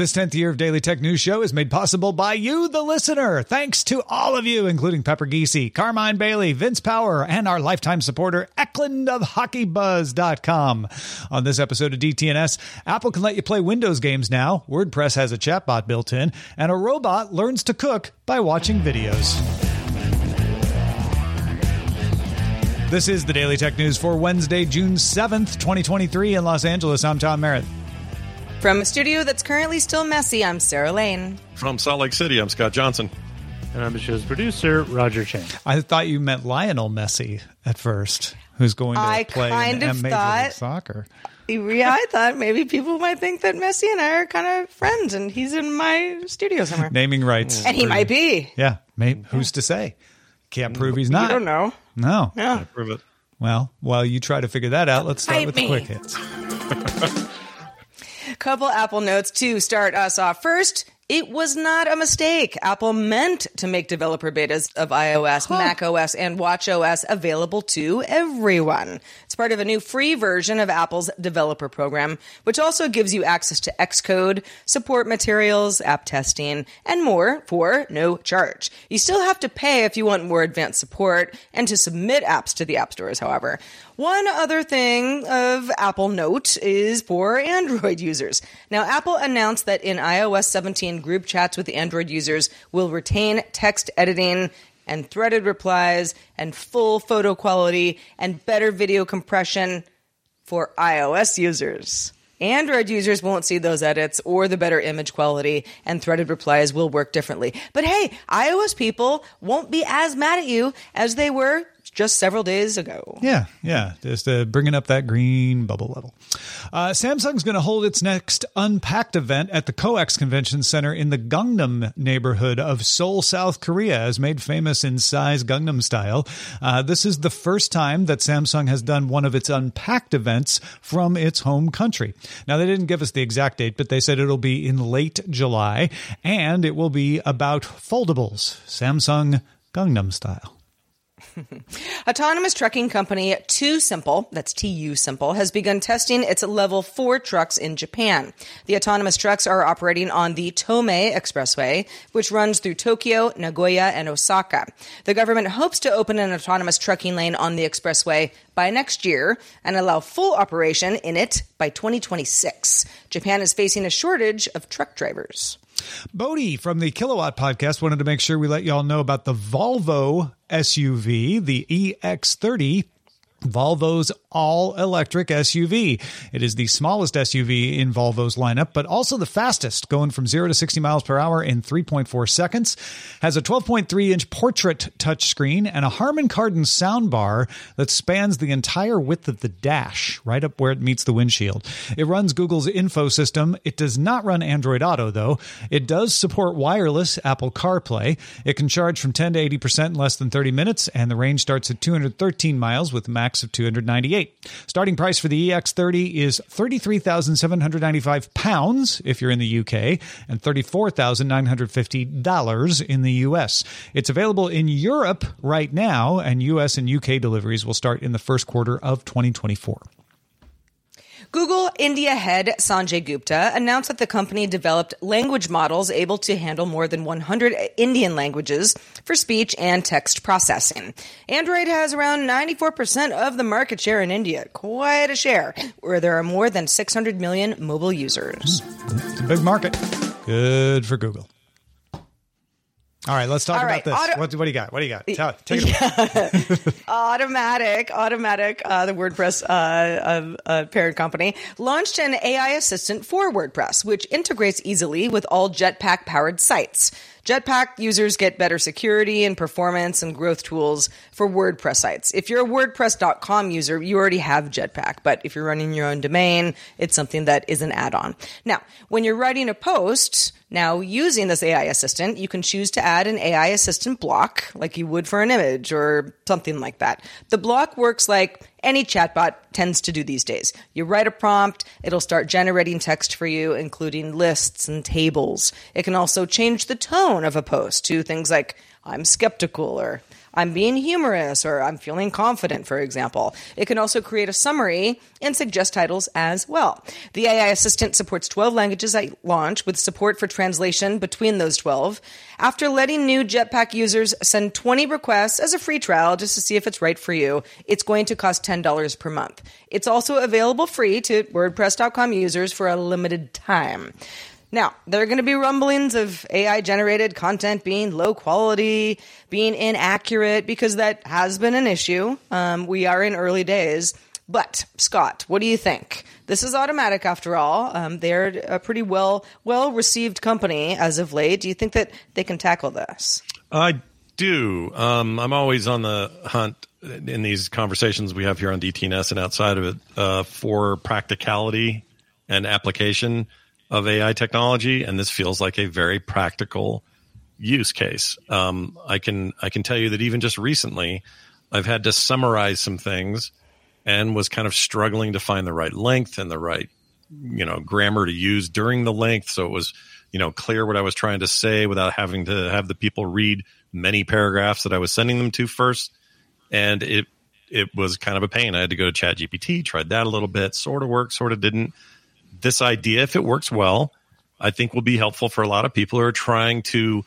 This 10th year of Daily Tech News Show is made possible by you, the listener. Thanks to all of you, including Pepper Geesey, Carmine Bailey, Vince Power, and our lifetime supporter, Eklund of HockeyBuzz.com. On this episode of DTNS, Apple can let you play Windows games now, WordPress has a chatbot built in, and a robot learns to cook by watching videos. This is the Daily Tech News for Wednesday, June 7th, 2023 in Los Angeles. I'm Tom Merritt. From a studio that's currently still messy, I'm Sarah Lane. From Salt Lake City, I'm Scott Johnson. And I'm the show's producer, Roger Chang. I thought you meant Lionel Messi at first, who's going to I play kind in of Major thought- League Soccer. Yeah, I thought maybe people might think that Messi and I are kind of friends, and he's in my studio somewhere. Naming rights. And he might be. Yeah, may, who's to say? Can't prove he's not. I don't know. No. Yeah. Prove it. Well, while you try to figure that out, let's start Fight with the quick hits. Couple Apple notes to start us off. First, it was not a mistake. Apple meant to make developer betas of iOS, Mac OS, and Watch OS available to everyone. It's part of a new free version of Apple's developer program, which also gives you access to Xcode, support materials, app testing, and more for no charge. You still have to pay if you want more advanced support and to submit apps to the app stores, however. One other thing of Apple note is for Android users. Now, Apple announced that in iOS 17, group chats with Android users will retain text editing and threaded replies and full photo quality and better video compression for iOS users. Android users won't see those edits or the better image quality, and threaded replies will work differently. But hey, iOS people won't be as mad at you as they were just several days ago. Yeah, yeah, just uh, bringing up that green bubble level. Uh, Samsung's going to hold its next Unpacked event at the COEX Convention Center in the Gangnam neighborhood of Seoul, South Korea, as made famous in Psy's Gangnam Style. Uh, this is the first time that Samsung has done one of its Unpacked events from its home country. Now, they didn't give us the exact date, but they said it'll be in late July, and it will be about foldables, Samsung Gangnam Style. Autonomous trucking company Too Simple, that's TU Simple, has begun testing its level 4 trucks in Japan. The autonomous trucks are operating on the Tomei Expressway, which runs through Tokyo, Nagoya, and Osaka. The government hopes to open an autonomous trucking lane on the expressway by next year and allow full operation in it by 2026. Japan is facing a shortage of truck drivers. Bodie from the Kilowatt podcast wanted to make sure we let y'all know about the Volvo SUV, the EX30. Volvo's all electric SUV. It is the smallest SUV in Volvo's lineup, but also the fastest, going from 0 to 60 miles per hour in 3.4 seconds. Has a 12.3 inch portrait touchscreen and a Harman Kardon soundbar that spans the entire width of the dash, right up where it meets the windshield. It runs Google's info system. It does not run Android Auto, though. It does support wireless Apple CarPlay. It can charge from 10 to 80% in less than 30 minutes, and the range starts at 213 miles with max max of 298. Starting price for the EX30 is 33,795 pounds if you're in the UK and $34,950 in the US. It's available in Europe right now and US and UK deliveries will start in the first quarter of 2024. Google India head Sanjay Gupta announced that the company developed language models able to handle more than 100 Indian languages for speech and text processing. Android has around 94% of the market share in India, quite a share, where there are more than 600 million mobile users. It's a big market. Good for Google. All right, let's talk All about right, this. auto- what, what do you got? What do you got? Tell, take it away. Automattic, Automattic, uh, the WordPress uh, uh, uh, parent company, launched an AI assistant for WordPress, which integrates easily with all Jetpack powered sites. Jetpack users get better security and performance and growth tools for WordPress sites. If you're a WordPress.com user, you already have Jetpack, but if you're running your own domain, it's something that is an add on. Now, when you're writing a post, now using this AI assistant, you can choose to add an AI assistant block like you would for an image or something like that. The block works like any chatbot tends to do these days. You write a prompt, it'll start generating text for you, including lists and tables. It can also change the tone of a post to things like, I'm skeptical or I'm being humorous or I'm feeling confident, for example. It can also create a summary and suggest titles as well. The AI assistant supports 12 languages at launch with support for translation between those 12. After letting new Jetpack users send 20 requests as a free trial just to see if it's right for you, it's going to cost $10 per month. It's also available free to WordPress.com users for a limited time. Now, there are going to be rumblings of AI generated content being low quality, being inaccurate, because that has been an issue. Um, we are in early days. But Scott, what do you think? This is Automattic after all. Um, they're a pretty well well received company as of late. Do you think that they can tackle this? I do. Um, I'm always on the hunt in these conversations we have here on DTNS and outside of it uh, for practicality and application of AI technology, and this feels like a very practical use case. Um, I can I can tell you that even just recently, I've had to summarize some things and was kind of struggling to find the right length and the right you know grammar to use during the length. So it was you know clear what i was trying to say without having to have the people read many paragraphs that i was sending them to first. And it it was kind of a pain. I had to go to chat gpt tried that a little bit sort of worked sort of didn't this idea if it works well i think will be helpful for a lot of people who are trying to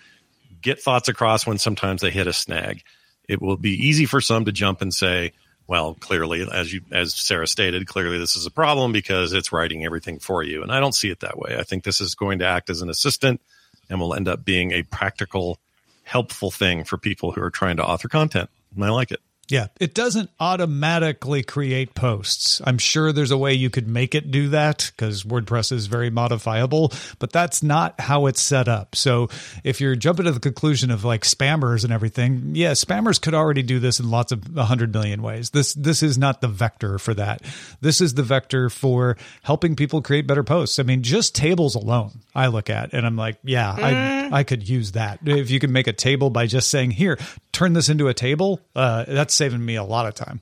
get thoughts across when sometimes they hit a snag it will be easy for some to jump and say well, clearly, as you as Sarah stated, clearly this is a problem because it's writing everything for you. And I don't see it that way. I think this is going to act as an assistant and will end up being a practical, helpful thing for people who are trying to author content. And I like it. Yeah, it doesn't automatically create posts. I'm sure there's a way you could make it do that because WordPress is very modifiable, but that's not how it's set up. So if you're jumping to the conclusion of like spammers and everything, yeah, spammers could already do this in lots of 100 million ways. This this is not the vector for that. This is the vector for helping people create better posts. I mean, just tables alone, I look at and I'm like, yeah, I I could use that. If you can make a table by just saying, "Here, turn this into a table," uh, that's saving me a lot of time.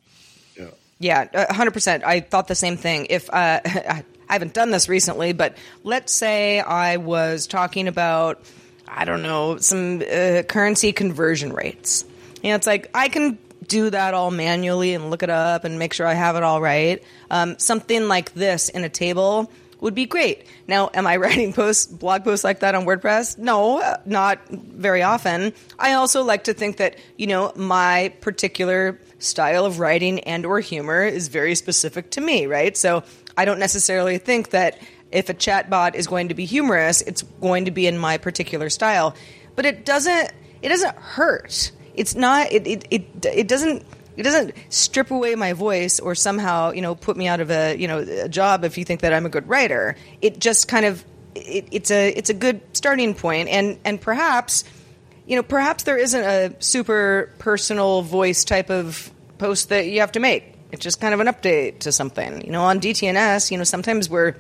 Yeah, a hundred percent. I thought the same thing. If uh, I haven't done this recently, but let's say I was talking about, I don't know, some uh, currency conversion rates. You know, it's like I can do that all manually and look it up and make sure I have it all right. Um, something like this in a table would be great. Now, am I writing posts, blog posts like that on WordPress? No, not very often. I also like to think that, you know, my particular style of writing and or humor is very specific to me, right? So I don't necessarily think that if a chatbot is going to be humorous, it's going to be in my particular style. But it doesn't it doesn't hurt. It's not it it it, it doesn't it doesn't strip away my voice or somehow you know put me out of a you know a job if you think that I'm a good writer. It just kind of it, it's a it's a good starting point and and perhaps you know perhaps there isn't a super personal voice type of post that you have to make. It's just kind of an update to something. You know, on DTNS, you know, sometimes we're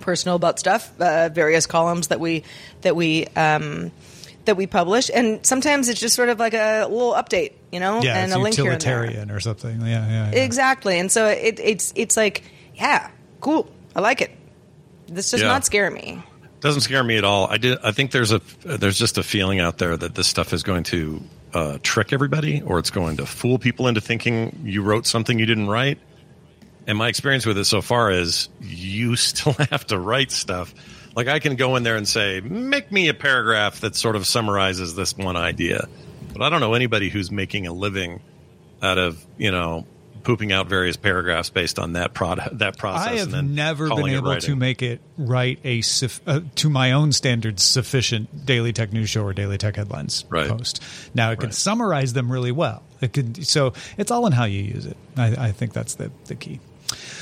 personal about stuff, uh, various columns that we that we um, that we publish, and sometimes it's just sort of like a little update. You know, Yeah, and it's a link here utilitarian or something. Yeah, yeah. yeah. Exactly, and so it, it's it's like, yeah, cool, I like it. This does Yeah. not scare me. doesn't scare me at all. I did. I think there's a there's just a feeling out there that this stuff is going to uh, trick everybody, or it's going to fool people into thinking you wrote something you didn't write. And my experience with it so far is you still have to write stuff. Like I can go in there and say, make me a paragraph that sort of summarizes this one idea. But I don't know anybody who's making a living out of you know pooping out various paragraphs based on that product that process. I and have never been able to make it write a uh, to my own standards sufficient daily tech news show or daily tech headlines Right. post. Now it can Right. summarize them really well. It could so it's all in how you use it. I, I think that's the the key.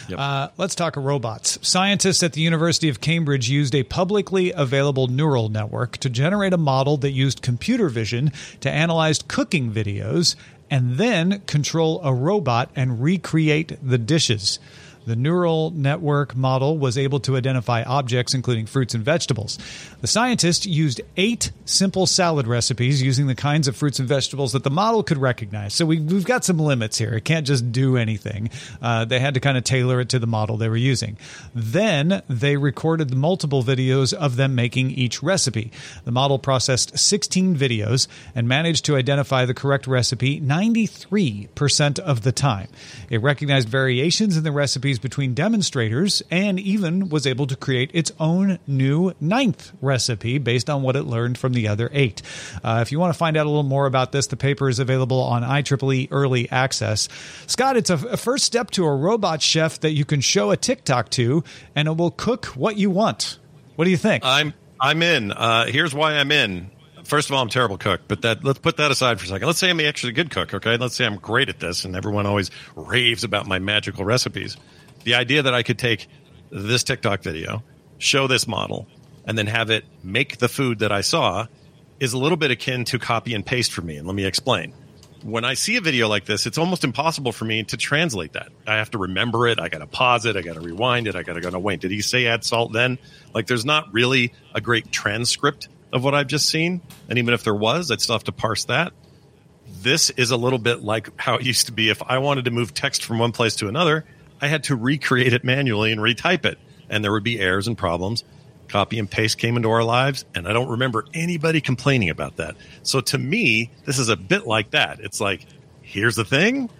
Yep. Uh, let's talk robots. Scientists at the University of Cambridge used a publicly available neural network to generate a model that used computer vision to analyze cooking videos and then control a robot and recreate the dishes. The neural network model was able to identify objects, including fruits and vegetables. The scientists used eight simple salad recipes using the kinds of fruits and vegetables that the model could recognize. So we, we've got some limits here. It can't just do anything. Uh, they had to kind of tailor it to the model they were using. Then they recorded multiple videos of them making each recipe. The model processed 16 videos and managed to identify the correct recipe 93% of the time. It recognized variations in the between demonstrators and even was able to create its own new ninth recipe based on what it learned from the other eight. Uh, if you want to find out a little more about this, the paper is available on IEEE Early Access. Scott, it's a, a first step to a robot chef that you can show a TikTok to, and it will cook what you want. What do you think? I'm I'm in. Uh, here's why I'm in. First of all, I'm a terrible cook, but that let's put that aside for a second. Let's say I'm actually a good cook. Okay, let's say I'm great at this, and everyone always raves about my magical recipes. The idea that I could take this TikTok video, show this model, and then have it make the food that I saw is a little bit akin to copy and paste for me. And let me explain. When I see a video like this, it's almost impossible for me to translate that. I have to remember it. I got to pause it. I got to rewind it. I got to go, no, wait, did he say add salt then? Like, there's not really a great transcript of what I've just seen. And even if there was, I'd still have to parse that. This is a little bit like how it used to be. If I wanted to move text from one place to another, I had to recreate it manually and retype it. And there would be errors and problems. Copy and paste came into our lives, and I don't remember anybody complaining about that. So to me, this is a bit like that. It's like, here's the thing,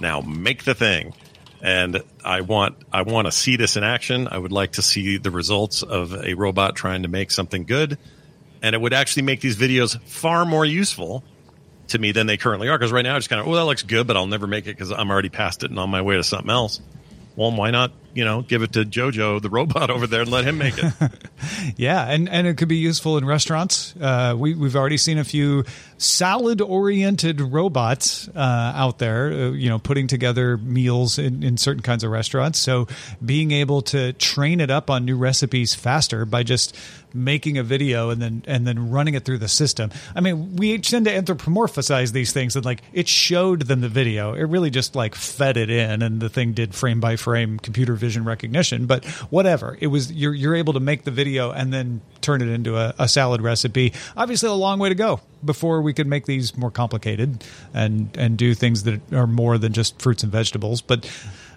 now make the thing. And I want I want to see this in action. I would like to see the results of a robot trying to make something good. And it would actually make these videos far more useful to me than they currently are. Because right now, I just kind of, oh, that looks good, but I'll never make it because I'm already past it and on my way to something else. Well, why not, you know, give it to Jojo, the robot over there, and let him make it? Yeah, and, and it could be useful in restaurants. Uh, we, we've already seen a few salad oriented robots uh, out there, uh, you know, putting together meals in, in certain kinds of restaurants. So being able to train it up on new recipes faster by just making a video and then and then running it through the system. I mean, we tend to anthropomorphize these things and like it showed them the video. It really just like fed it in and the thing did frame by frame computer vision recognition. But whatever. It was you're you're able to make the video and then turn it into a, a salad recipe. Obviously a long way to go before we could make these more complicated and and do things that are more than just fruits and vegetables. But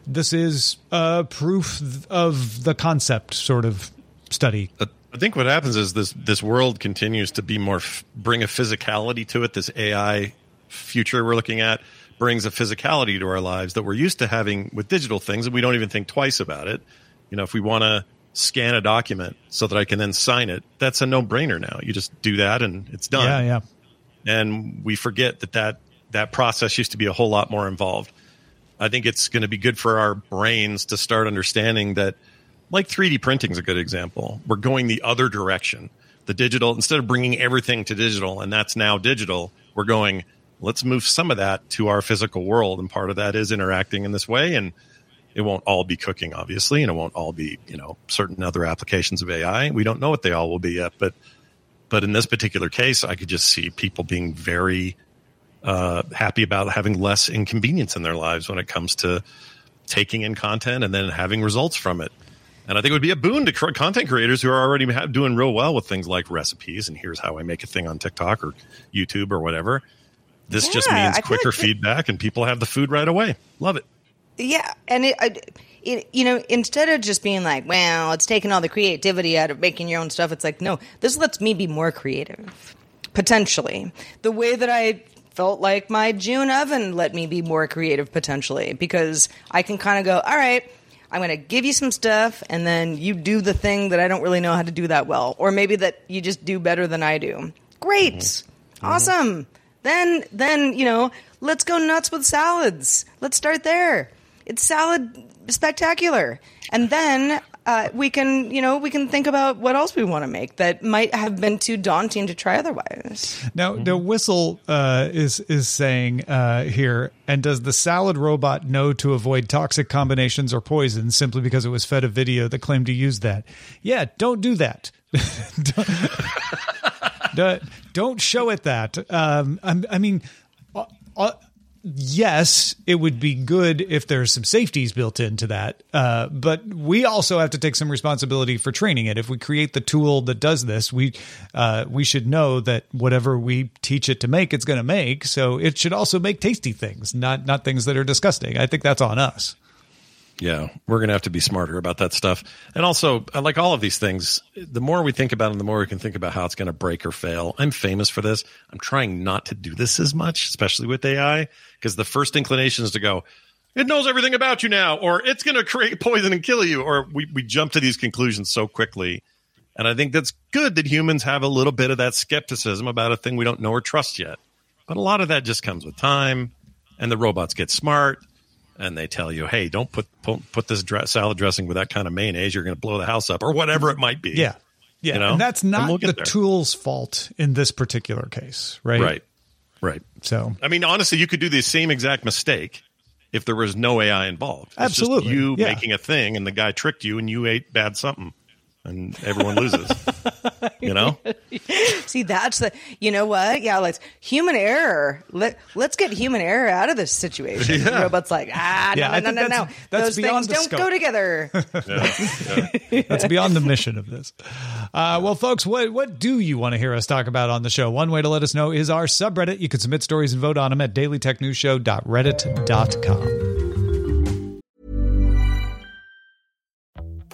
this is uh, proof of the concept sort of study. I think what happens is this this world continues to be more bring a physicality to it. This AI future we're looking at brings a physicality to our lives that we're used to having with digital things, and we don't even think twice about it. You know, if we want to scan a document so that I can then sign it, that's a no brainer now. You just do that and it's done. Yeah, yeah. and we forget that that that process used to be a whole lot more involved. I think it's going to be good for our brains to start understanding that, like 3D printing is a good example. We're going the other direction. The digital, instead of bringing everything to digital, and that's now digital, we're going, let's move some of that to our physical world. And part of that is interacting in this way. And it won't all be cooking, obviously, and it won't all be, you know, certain other applications of AI. We don't know what they all will be yet, but but in this particular case, I could just see people being very uh, happy about having less inconvenience in their lives when it comes to taking in content and then having results from it. And I think it would be a boon to content creators who are already doing real well with things like recipes and here's how I make a thing on TikTok or YouTube or whatever. This just means quicker like feedback and people have the food right away. Love it. Yeah, and it, I- it, you know, instead of just being like, "Well, it's taking all the creativity out of making your own stuff," it's like, no, this lets me be more creative, potentially. The way that I felt like my June oven let me be more creative potentially because I can kind of go, "All right." I'm going to give you some stuff, and then you do the thing that I don't really know how to do that well, or maybe that you just do better than I do. Great, mm-hmm. Mm-hmm. awesome. Then, then you know, let's go nuts with salads. Let's start there. It's salad spectacular, and then uh, we can, you know, we can think about what else we want to make that might have been too daunting to try otherwise. Now, the whistle uh, is is saying uh, here, and does the salad robot know to avoid toxic combinations or poisons simply because it was fed a video that claimed to use that? Yeah, don't do that. don't, don't- show it that. Um, I'm- I mean, uh, uh, yes, it would be good if there's some safeties built into that. Uh, but we also have to take some responsibility for training it. If we create the tool that does this, we uh, we should know that whatever we teach it to make, it's going to make. So it should also make tasty things, not not things that are disgusting. I think that's on us. Yeah, we're going to have to be smarter about that stuff. And also, like all of these things, the more we think about them, the more we can think about how it's going to break or fail. I'm famous for this. I'm trying not to do this as much, especially with AI, because the first inclination is to go, it knows everything about you now, or it's going to create poison and kill you, or we, we jump to these conclusions so quickly. And I think that's good that humans have a little bit of that skepticism about a thing we don't know or trust yet. But a lot of that just comes with time, and the robots get smart and they tell you, "Hey, don't put put, put this dre- salad dressing with that kind of mayonnaise. You're going to blow the house up, or whatever it might be." Yeah, yeah, You know? and that's And not we'll the there. tool's fault in this particular case, right? right, right. So I mean, honestly, you could do the same exact mistake if there was no AI involved. It's just Absolutely, you yeah. making a thing, and the guy tricked you, and you ate bad something, and everyone loses. you know? See, that's the, you know what? Yeah, let's human error. Let let's get human error out of this situation. The robot's like, ah, Yeah, no, I no, no, think no, no. that's- that's Those beyond things the don't scope. go together. That's beyond the mission of this. Uh, well, folks, what what do you want to hear us talk about on the show? One way to let us know is our subreddit. You can submit stories and vote on them at dailytechnewsshow.reddit.com.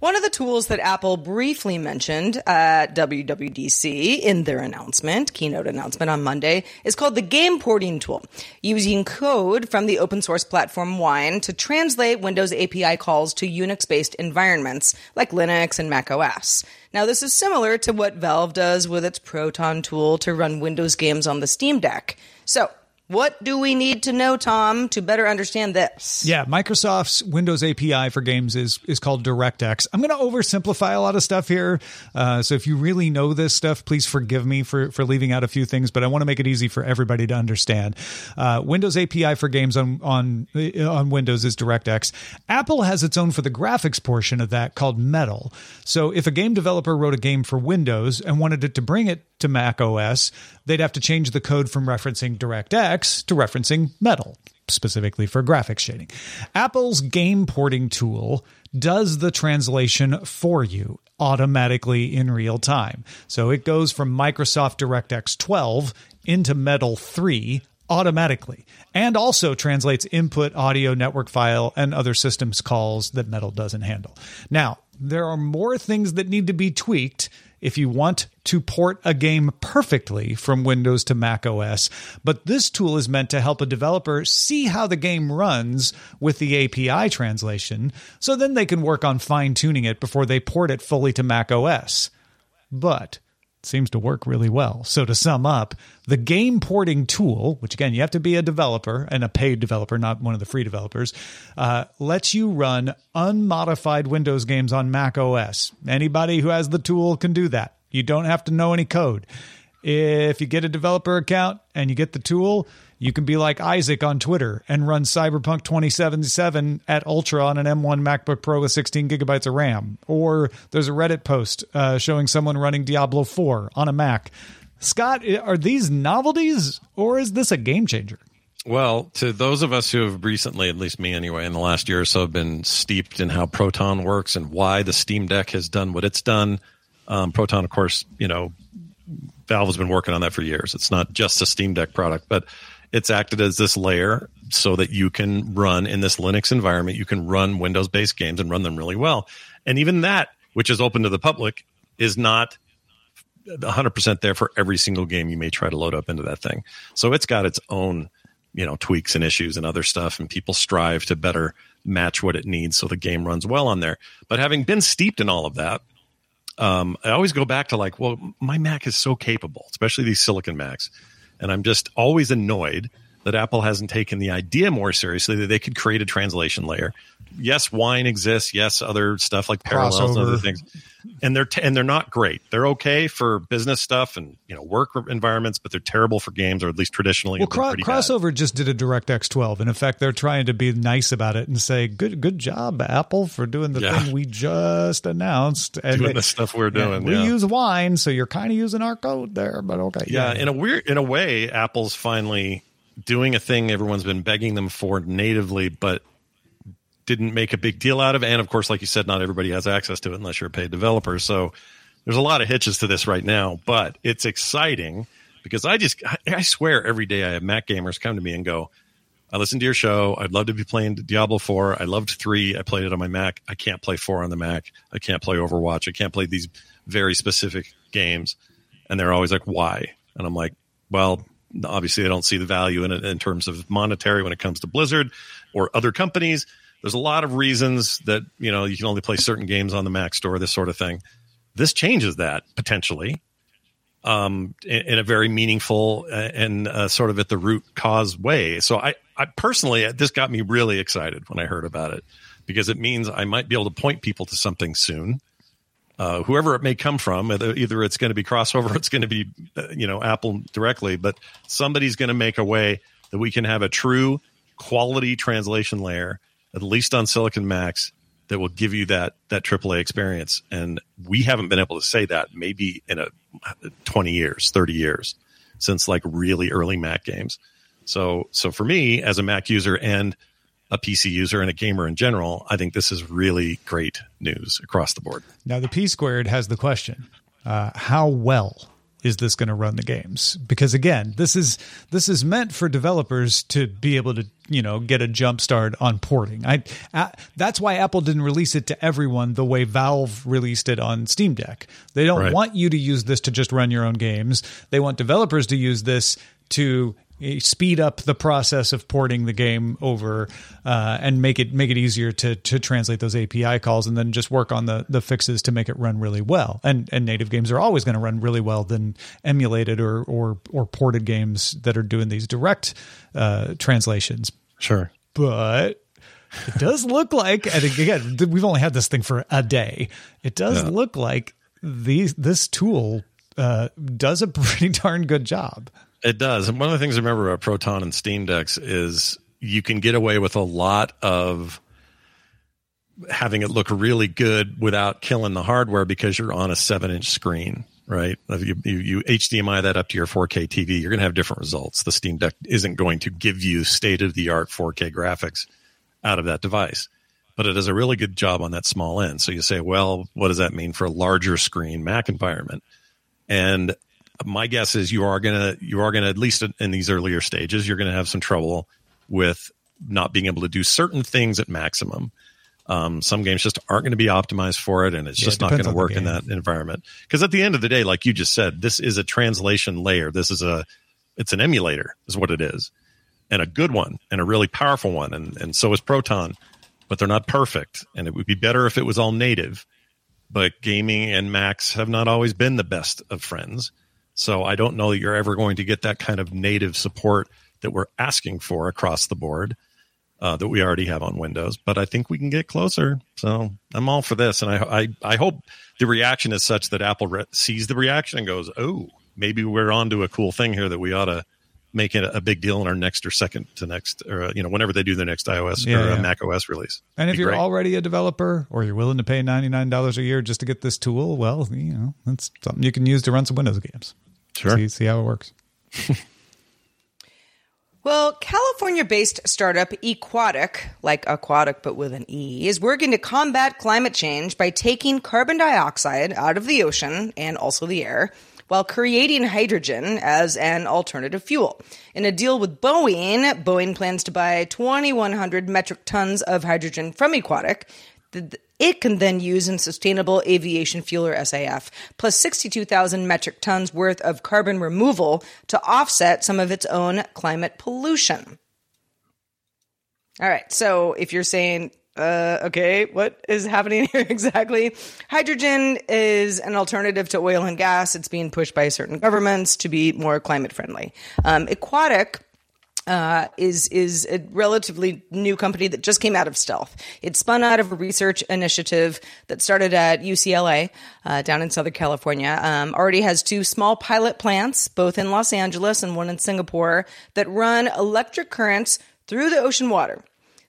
One of the tools that Apple briefly mentioned uh, at WWDC in their announcement, keynote announcement on Monday, is called the Game Porting Tool, using code from the open source platform Wine to translate Windows API calls to Unix based environments like Linux and Mac OS. Now, this is similar to what Valve does with its Proton tool to run Windows games on the Steam Deck. So, What do we need to know, Tom, to better understand this? Yeah, Microsoft's Windows API for games is is called DirectX. I'm going to oversimplify a lot of stuff here, uh, so if you really know this stuff, please forgive me for for leaving out a few things. But I want to make it easy for everybody to understand. Uh, Windows API for games on on uh, on Windows is DirectX. Apple has its own for the graphics portion of that called Metal. So if a game developer wrote a game for Windows and wanted it to bring it to Mac OS, they'd have to change the code from referencing DirectX to referencing Metal, specifically for graphics shading. Apple's game porting tool does the translation for you automatically in real time. So it goes from Microsoft DirectX 12 into Metal 3 automatically and also translates input audio network file and other systems calls that Metal doesn't handle. Now, there are more things that need to be tweaked if you want to port a game perfectly from Windows to Mac OS. But this tool is meant to help a developer see how the game runs with the API translation, so then they can work on fine tuning it before they port it fully to Mac OS. But seems to work really well. So to sum up, the game porting tool, which again you have to be a developer and a paid developer, not one of the free developers, uh, lets you run unmodified Windows games on Mac OS. Anybody who has the tool can do that. You don't have to know any code. If you get a developer account and you get the tool, you can be like Isaac on Twitter and run Cyberpunk 2077 at Ultra on an M1 MacBook Pro with 16 gigabytes of RAM. Or there's a Reddit post uh, showing someone running Diablo 4 on a Mac. Scott, are these novelties or is this a game changer? Well, to those of us who have recently, at least me anyway, in the last year or so, have been steeped in how Proton works and why the Steam Deck has done what it's done. Um, Proton, of course, you know, Valve has been working on that for years. It's not just a Steam Deck product, but it's acted as this layer so that you can run in this Linux environment, you can run Windows based games and run them really well. And even that, which is open to the public, is not 100% there for every single game you may try to load up into that thing. So it's got its own, you know, tweaks and issues and other stuff, and people strive to better match what it needs so the game runs well on there. But having been steeped in all of that, um, I always go back to like, well, my Mac is so capable, especially these Silicon Macs. And I'm just always annoyed that Apple hasn't taken the idea more seriously that they could create a translation layer. Yes, wine exists. Yes, other stuff like parallels Crossover. and other things, and they're t- and they're not great. They're okay for business stuff and you know work environments, but they're terrible for games, or at least traditionally. Well, cro- crossover bad. just did a DirectX 12. and In effect, they're trying to be nice about it and say, "Good, good job, Apple, for doing the yeah. thing we just announced." And doing the stuff we're doing. we use wine, so you're kind of using our code there, but okay. Yeah, yeah, in a weird, in a way, Apple's finally doing a thing everyone's been begging them for natively, but didn't make a big deal out of. And of course, like you said, not everybody has access to it unless you're a paid developer. So there's a lot of hitches to this right now, but it's exciting because I just, I swear every day I have Mac gamers come to me and go, I listened to your show. I'd love to be playing Diablo 4. I loved 3. I played it on my Mac. I can't play 4 on the Mac. I can't play Overwatch. I can't play these very specific games. And they're always like, why? And I'm like, well, obviously they don't see the value in it in terms of monetary when it comes to Blizzard or other companies. There's a lot of reasons that you know you can only play certain games on the Mac store, this sort of thing. This changes that potentially um, in, in, a very meaningful and uh, sort of at the root cause way. So I, I personally, this got me really excited when I heard about it because it means I might be able to point people to something soon uh, whoever it may come from. Either it's going to be crossover, it's going to be uh, you know Apple directly, but somebody's going to make a way that we can have a true quality translation layer, at least on Silicon Macs, that will give you that that AAA experience. And we haven't been able to say that maybe in a twenty years, thirty years since like really early Mac games. So so for me as a Mac user and a PC user and a gamer in general, I think this is really great news across the board. Now, the P squared has the question: uh, How well is this going to run the games? Because again, this is this is meant for developers to be able to you know get a jump start on porting. I, that's why Apple didn't release it to everyone the way Valve released it on Steam Deck. They don't right. want you to use this to just run your own games. They want developers to use this to speed up the process of porting the game over uh, and make it make it easier to to translate those API calls, and then just work on the the fixes to make it run really well. And and native games are always going to run really well than emulated or or or ported games that are doing these direct uh, translations. Sure, but it does look like, and again, we've only had this thing for a day. It does yeah. look like these this tool uh, does a pretty darn good job. It does. And one of the things I remember about Proton and Steam Decks is you can get away with a lot of having it look really good without killing the hardware because you're on a seven inch screen, right? You, you, you, HDMI that up to your 4K TV, you're going to have different results. The Steam Deck isn't going to give you state of the art 4K graphics out of that device, but it does a really good job on that small end. So you say, well, what does that mean for a larger screen Mac environment? And my guess is you are gonna you are gonna at least in these earlier stages you're gonna have some trouble with not being able to do certain things at maximum. Um, some games just aren't going to be optimized for it, and it's yeah, just it not going to work in that environment. Because at the end of the day, like you just said, this is a translation layer. This is a it's an emulator, is what it is, and a good one, and a really powerful one, and and so is Proton, but they're not perfect, and it would be better if it was all native. But gaming and Macs have not always been the best of friends. So I don't know that you're ever going to get that kind of native support that we're asking for across the board uh, that we already have on Windows. But I think we can get closer. So I'm all for this, and I I, I hope the reaction is such that Apple re- sees the reaction and goes, "Oh, maybe we're onto a cool thing here that we ought to." Make it a big deal in our next or second to next, or you know, whenever they do their next iOS yeah, or yeah. Mac OS release. And if you're great. already a developer or you're willing to pay ninety nine dollars a year just to get this tool, well, you know, that's something you can use to run some Windows games. Sure. See, see how it works. well, California based startup Equatic, like aquatic but with an E, is working to combat climate change by taking carbon dioxide out of the ocean and also the air while creating hydrogen as an alternative fuel. In a deal with Boeing, Boeing plans to buy 2,100 metric tons of hydrogen from Equatic. It can then use in sustainable aviation fuel or SAF, plus 62,000 metric tons worth of carbon removal to offset some of its own climate pollution. All right, so if you're saying, uh, okay, what is happening here exactly? Hydrogen is an alternative to oil and gas. It's being pushed by certain governments to be more climate friendly. Um, Equatic uh, is is a relatively new company that just came out of stealth. It spun out of a research initiative that started at UCLA uh, down in Southern California. Um, already has two small pilot plants, both in Los Angeles and one in Singapore, that run electric currents through the ocean water.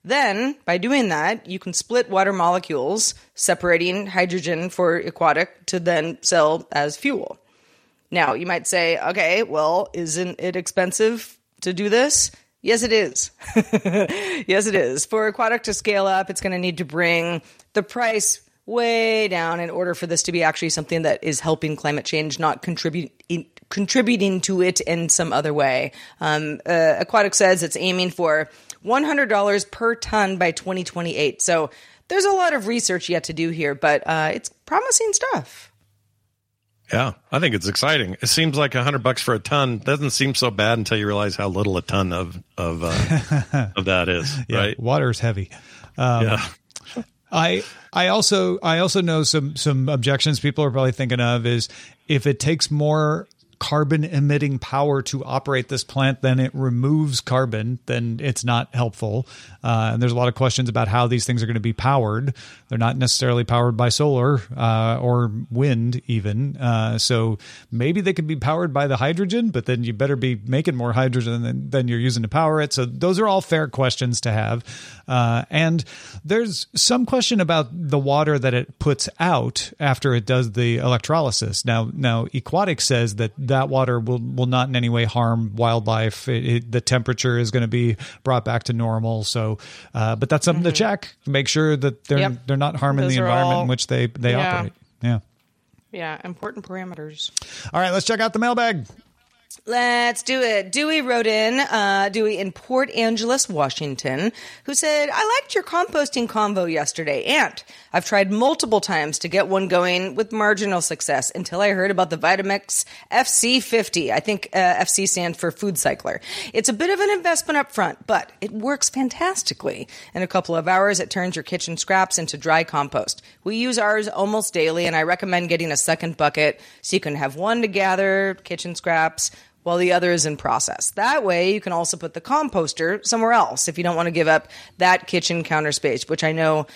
Then, by doing that, you can split water molecules, separating hydrogen for Equatic to then sell as fuel. Now, you might say, okay, well, isn't it expensive to do this? Yes, it is. yes, it is. For Equatic to scale up, it's going to need to bring the price way down in order for this to be actually something that is helping climate change, not contribute, contributing to it in some other way. Um, uh, Equatic says it's aiming for $100 per ton by 2028. So there's a lot of research yet to do here, but uh, it's promising stuff. Yeah, I think it's exciting. It seems like a hundred bucks for a ton doesn't seem so bad until you realize how little a ton of of uh, of that is. Yeah, right? is heavy. Um, yeah. I I also I also know some some objections people are probably thinking of is if it takes more carbon emitting power to operate this plant, then it removes carbon, then it's not helpful. Uh, and there's a lot of questions about how these things are going to be powered. They're not necessarily powered by solar uh, or wind, even. Uh, so maybe they could be powered by the hydrogen, but then you better be making more hydrogen than, than you're using to power it. So those are all fair questions to have. Uh, and there's some question about the water that it puts out after it does the electrolysis. Now, now Equatic says that that water will will not in any way harm wildlife. It, it, the temperature is going to be brought back to normal. So, uh, but that's something mm-hmm. to check. Make sure that they're yep. they're not harming Those the environment all, in which they they yeah. operate. Yeah. Yeah, important parameters. All right, let's check out the mailbag. Let's do it. Dewey wrote in, uh, Dewey in Port Angeles, Washington, who said, I liked your composting convo yesterday, and I've tried multiple times to get one going with marginal success until I heard about the Vitamix FC50. I think uh, FC stands for Food Cycler. It's a bit of an investment up front, but it works fantastically. In a couple of hours, it turns your kitchen scraps into dry compost. We use ours almost daily, and I recommend getting a second bucket so you can have one to gather kitchen scraps while the other is in process. That way, you can also put the composter somewhere else if you don't want to give up that kitchen counter space, which I know.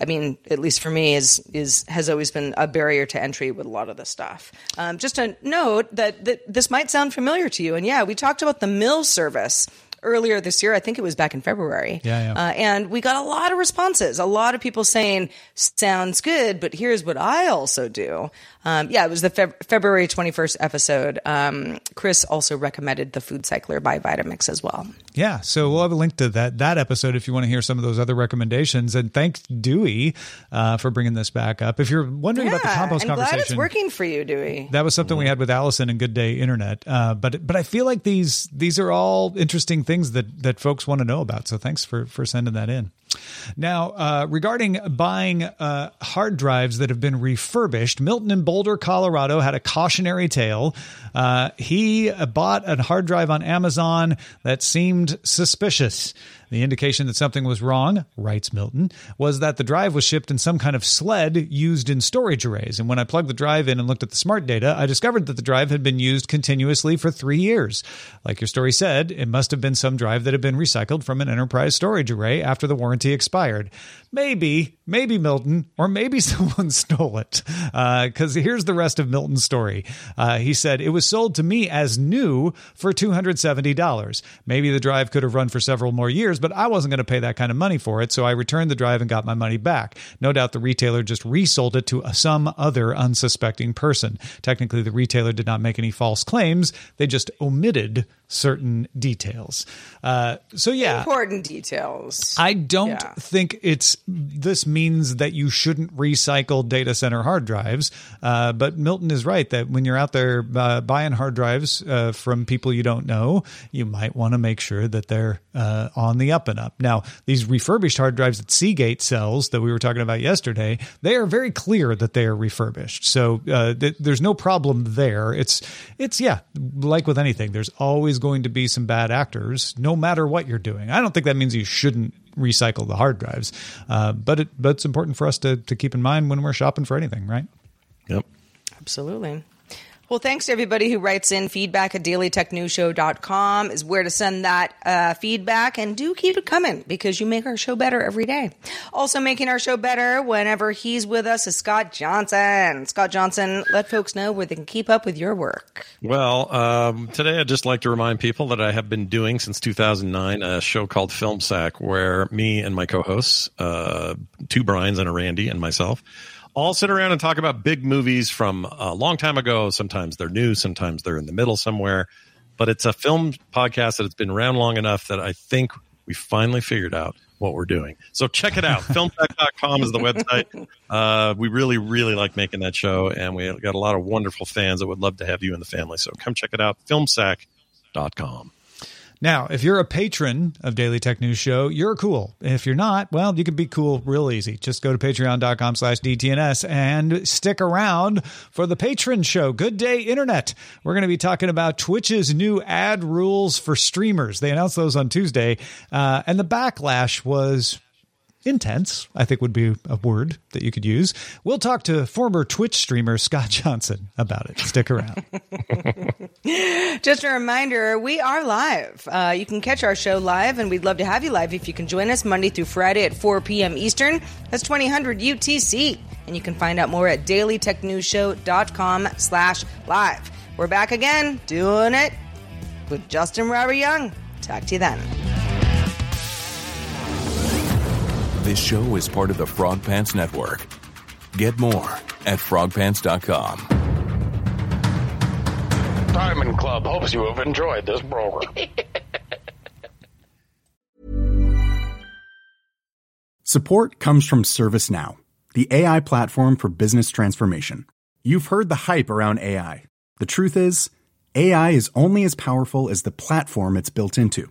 I mean, at least for me, is is has always been a barrier to entry with a lot of this stuff. Um, just a note that, that this might sound familiar to you, and yeah, we talked about the mill service earlier this year. I think it was back in February. Yeah, yeah. Uh, and we got a lot of responses. A lot of people saying, "Sounds good," but here's what I also do. Um, yeah, it was the Feb- February 21st episode. Um, Chris also recommended the Food Cycler by Vitamix as well. Yeah, so we'll have a link to that that episode if you want to hear some of those other recommendations. And thanks Dewey uh, for bringing this back up. If you're wondering about the compost I'm conversation, glad it's working for you, Dewey. that was something we had with Allison and Good Day Internet. Uh, but but I feel like these these are all interesting things that that folks want to know about. So thanks for for sending that in. Now, uh, regarding buying uh, hard drives that have been refurbished, Milton in Boulder, Colorado, had a cautionary tale. Uh, he bought a hard drive on Amazon that seemed suspicious. The indication that something was wrong, writes Milton, was that the drive was shipped in some kind of sled used in storage arrays. And when I plugged the drive in and looked at the smart data, I discovered that the drive had been used continuously for three years. Like your story said, it must have been some drive that had been recycled from an enterprise storage array after the warranty expired. Maybe, maybe Milton, or maybe someone stole it. Because uh, here's the rest of Milton's story. Uh, he said, It was sold to me as new for $270. Maybe the drive could have run for several more years, but I wasn't going to pay that kind of money for it. So I returned the drive and got my money back. No doubt the retailer just resold it to some other unsuspecting person. Technically, the retailer did not make any false claims, they just omitted certain details. Uh, so yeah, important details. I don't Yeah. think it's this means that you shouldn't recycle data center hard drives. Uh, but Milton is right that when you're out there uh, buying hard drives uh, from people you don't know, you might want to make sure that they're uh, on the up and up. Now, these refurbished hard drives that Seagate sells that we were talking about yesterday, they are very clear that they are refurbished. So uh, th- there's no problem there. It's it's yeah, like with anything, there's always going to be some bad actors, no matter what you're doing. I don't think that means you shouldn't recycle the hard drives, uh, but it but it's important for us to to keep in mind when we're shopping for anything, right? Yep. Absolutely. Well, thanks to everybody who writes in feedback at dailytechnewsshow.com is where to send that uh, feedback. And do keep it coming because you make our show better every day. Also, making our show better whenever he's with us is Scott Johnson. Scott Johnson, let folks know where they can keep up with your work. Well, um, today I'd just like to remind people that I have been doing since 2009 a show called Film Sack, where me and my co-hosts, uh, two Brian's and a Randy and myself, all sit around and talk about big movies from a long time ago. Sometimes they're new, sometimes they're in the middle somewhere. But it's a film podcast that has been around long enough that I think we finally figured out what we're doing. So check it out. Filmsack.com is the website. Uh, we really, really like making that show, and we got a lot of wonderful fans that would love to have you in the family. So come check it out. Filmsack.com. Now, if you're a patron of Daily Tech News Show, you're cool. If you're not, well, you can be cool real easy. Just go to patreon.com slash DTNS and stick around for the patron show. Good day, Internet. We're going to be talking about Twitch's new ad rules for streamers. They announced those on Tuesday, uh, and the backlash was intense, I think would be a word that you could use. We'll talk to former Twitch streamer Scott Johnson about it. Stick around. Just a reminder, we are live. Uh, you can catch our show live, and we'd love to have you live if you can join us Monday through Friday at 4 p.m. Eastern. That's 2000 UTC. And you can find out more at dailytechnewsshow.com slash live. We're back again, doing it with Justin Robert Young. Talk to you then. This show is part of the Frog Pants Network. Get more at frogpants.com. Diamond Club hopes you have enjoyed this program. Support comes from ServiceNow, the AI platform for business transformation. You've heard the hype around AI. The truth is, AI is only as powerful as the platform it's built into.